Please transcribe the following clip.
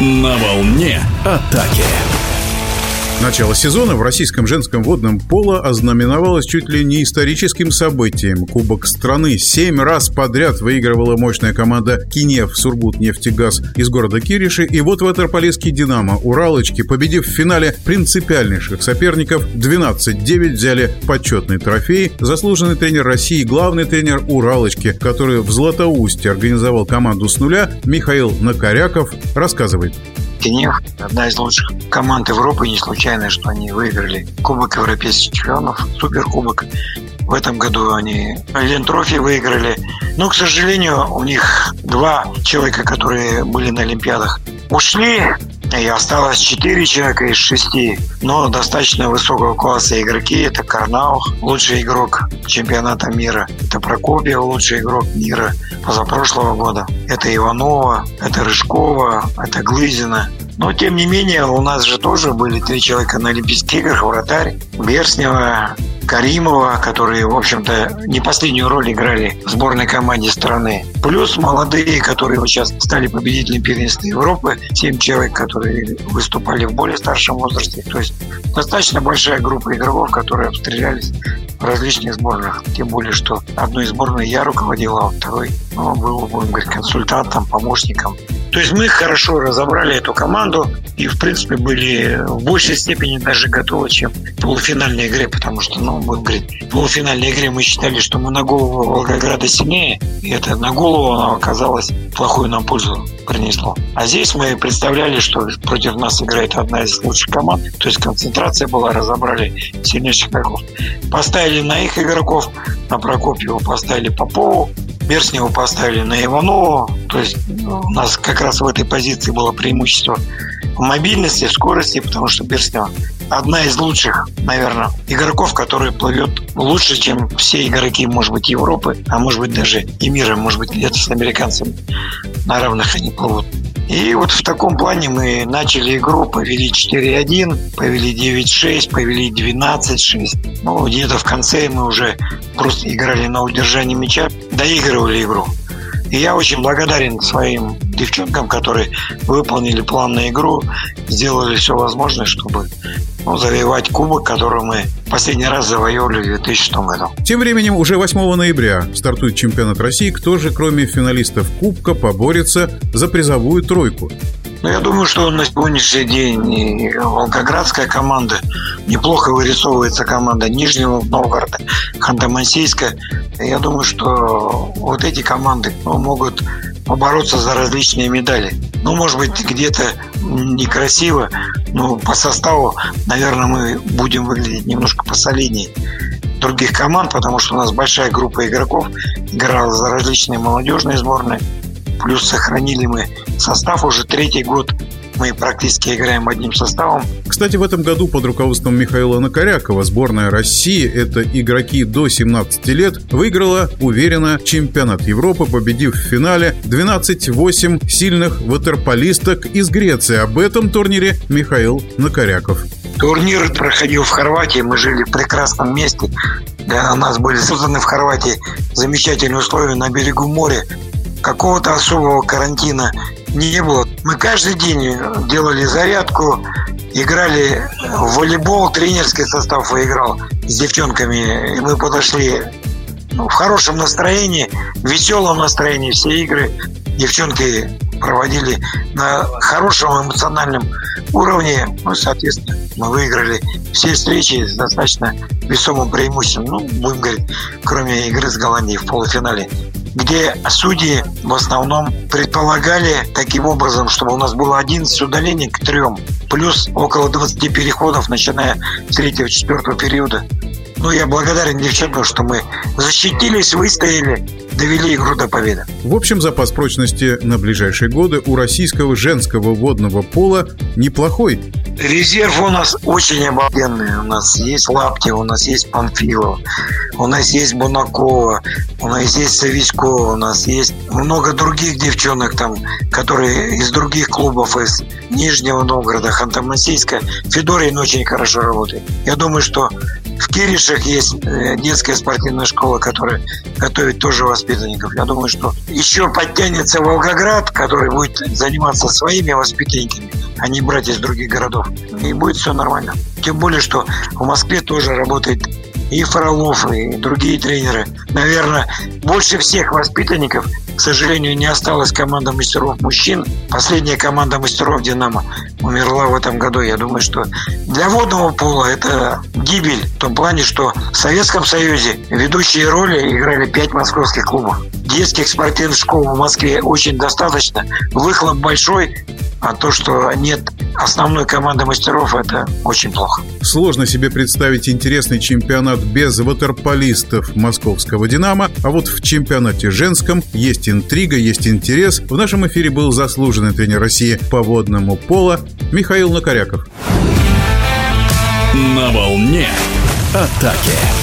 На волне атаки. Начало сезона в российском женском водном поло ознаменовалось чуть ли не историческим событием. Кубок страны семь раз подряд выигрывала мощная команда Кинев Сургут нефтегаз из города Кириши. И вот ватерполийский «Динамо» Уралочки, победив в финале принципиальнейших соперников, 12-9 взяли почетный трофей. Заслуженный тренер России, главный тренер Уралочки, который в Златоусте организовал команду с нуля, Михаил Накоряков, рассказывает. Кенев – одна из лучших команд Европы. Не случайно, что они выиграли Кубок Европейских чемпионов, Суперкубок. В этом году они Лентрофи выиграли. Но, к сожалению, у них два человека, которые были на Олимпиадах, ушли. И осталось четыре человека из шести, но достаточно высокого класса игроки. Это Карнаух, лучший игрок чемпионата мира. Это Прокопьев, лучший игрок мира позапрошлого года. Это Иванова, это Рыжкова, это Глызина. Но, тем не менее, у нас же тоже были три человека на Олимпийских играх. Вратарь, Берснева, Каримова, которые, в общем-то, не последнюю роль играли в сборной команде страны. Плюс молодые, которые вот сейчас стали победителями первенства Европы, семь человек, которые выступали в более старшем возрасте. То есть достаточно большая группа игроков, которые обстрелялись в различных сборных. Тем более, что одной сборной я руководил, а второй ну, был, будем говорить, консультантом, помощником. То есть мы хорошо разобрали эту команду и, в принципе, были в большей степени даже готовы, чем в полуфинальной игре, потому что, ну, будем говорить, в полуфинальной игре мы считали, что мы на голову Волгограда сильнее, и это на голову оно оказалось плохую нам пользу принесло. А здесь мы представляли, что против нас играет одна из лучших команд, то есть концентрация была, разобрали сильнейших игроков. Поставили на их игроков, на Прокопьева поставили Попову, Берснева поставили на Иванова. То есть ну, у нас как раз в этой позиции было преимущество в мобильности, в скорости, потому что Берснева одна из лучших, наверное, игроков, которая плывет лучше, чем все игроки, может быть, Европы, а может быть, даже и мира, может быть, где-то с американцами на равных они плывут. И вот в таком плане мы начали игру, повели 4-1, повели 9-6, повели 12-6. Ну, где-то в конце мы уже просто играли на удержании мяча, доигрывали игру. И я очень благодарен своим девчонкам, которые выполнили план на игру, сделали все возможное, чтобы ну, завоевать кубок, который мы последний раз завоевали в 2006 году. Тем временем уже 8 ноября стартует чемпионат России. Кто же, кроме финалистов Кубка, поборется за призовую тройку? Ну, я думаю, что на сегодняшний день Волгоградская команда, неплохо вырисовывается команда Нижнего Новгорода, Ханты-Мансийска. Я думаю, что вот эти команды ну, могут побороться за различные медали. Ну, может быть, где-то некрасиво, но по составу, наверное, мы будем выглядеть немножко посолиднее других команд, потому что у нас большая группа игроков играла за различные молодежные сборные. Плюс сохранили мы состав уже третий год. Мы практически играем одним составом. Кстати, в этом году под руководством Михаила Накорякова сборная России, это игроки до 17 лет, выиграла уверенно чемпионат Европы, победив в финале 12-8 сильных ватерполисток из Греции. Об этом турнире Михаил Накоряков. Турнир проходил в Хорватии, мы жили в прекрасном месте. Для нас были созданы в Хорватии замечательные условия на берегу моря какого-то особого карантина не было. Мы каждый день делали зарядку, играли в волейбол, тренерский состав выиграл с девчонками. И мы подошли ну, в хорошем настроении, в веселом настроении все игры. Девчонки проводили на хорошем эмоциональном уровне. Ну, соответственно, мы выиграли все встречи с достаточно весомым преимуществом. Ну, будем говорить, кроме игры с Голландией в полуфинале где судьи в основном предполагали таким образом, чтобы у нас было 11 удалений к трем, плюс около 20 переходов, начиная с третьего-четвертого периода. Ну, я благодарен девчонкам, что мы защитились, выстояли, довели игру до победы. В общем, запас прочности на ближайшие годы у российского женского водного пола неплохой. Резерв у нас очень обалденный. У нас есть Лапти, у нас есть Панфилов, у нас есть Бунакова, у нас есть Савичкова, у нас есть много других девчонок там, которые из других клубов, из Нижнего Новгорода, Ханты-Мансийска. Федорин очень хорошо работает. Я думаю, что В Киришах есть э, детская спортивная школа, которая готовит тоже воспитанников. Я думаю, что еще подтянется Волгоград, который будет заниматься своими воспитанниками, а не брать из других городов. И будет все нормально. Тем более, что в Москве тоже работает и Фролов, и другие тренеры. Наверное, больше всех воспитанников, к сожалению, не осталась команда мастеров мужчин. Последняя команда мастеров «Динамо» умерла в этом году. Я думаю, что для водного пола это гибель в том плане, что в Советском Союзе ведущие роли играли пять московских клубов. Детских спортивных школ в Москве очень достаточно. Выхлоп большой, а то, что нет основной команды мастеров, это очень плохо. Сложно себе представить интересный чемпионат без ватерполистов московского «Динамо», а вот в чемпионате женском есть интрига, есть интерес. В нашем эфире был заслуженный тренер России по водному пола Михаил Накоряков. На волне атаки.